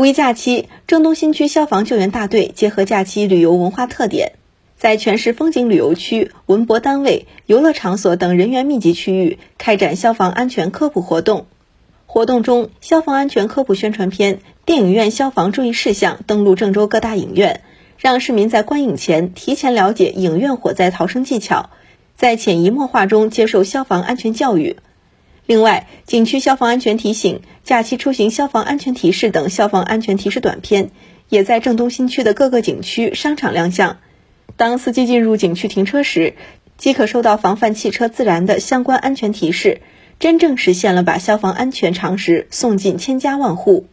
五一假期，郑东新区消防救援大队结合假期旅游文化特点，在全市风景旅游区、文博单位、游乐场所等人员密集区域开展消防安全科普活动。活动中，消防安全科普宣传片《电影院消防注意事项》登陆郑州各大影院，让市民在观影前提前了解影院火灾逃生技巧，在潜移默化中接受消防安全教育。另外，景区消防安全提醒、假期出行消防安全提示等消防安全提示短片，也在郑东新区的各个景区、商场亮相。当司机进入景区停车时，即可收到防范汽车自燃的相关安全提示。真正实现了把消防安全常识送进千家万户。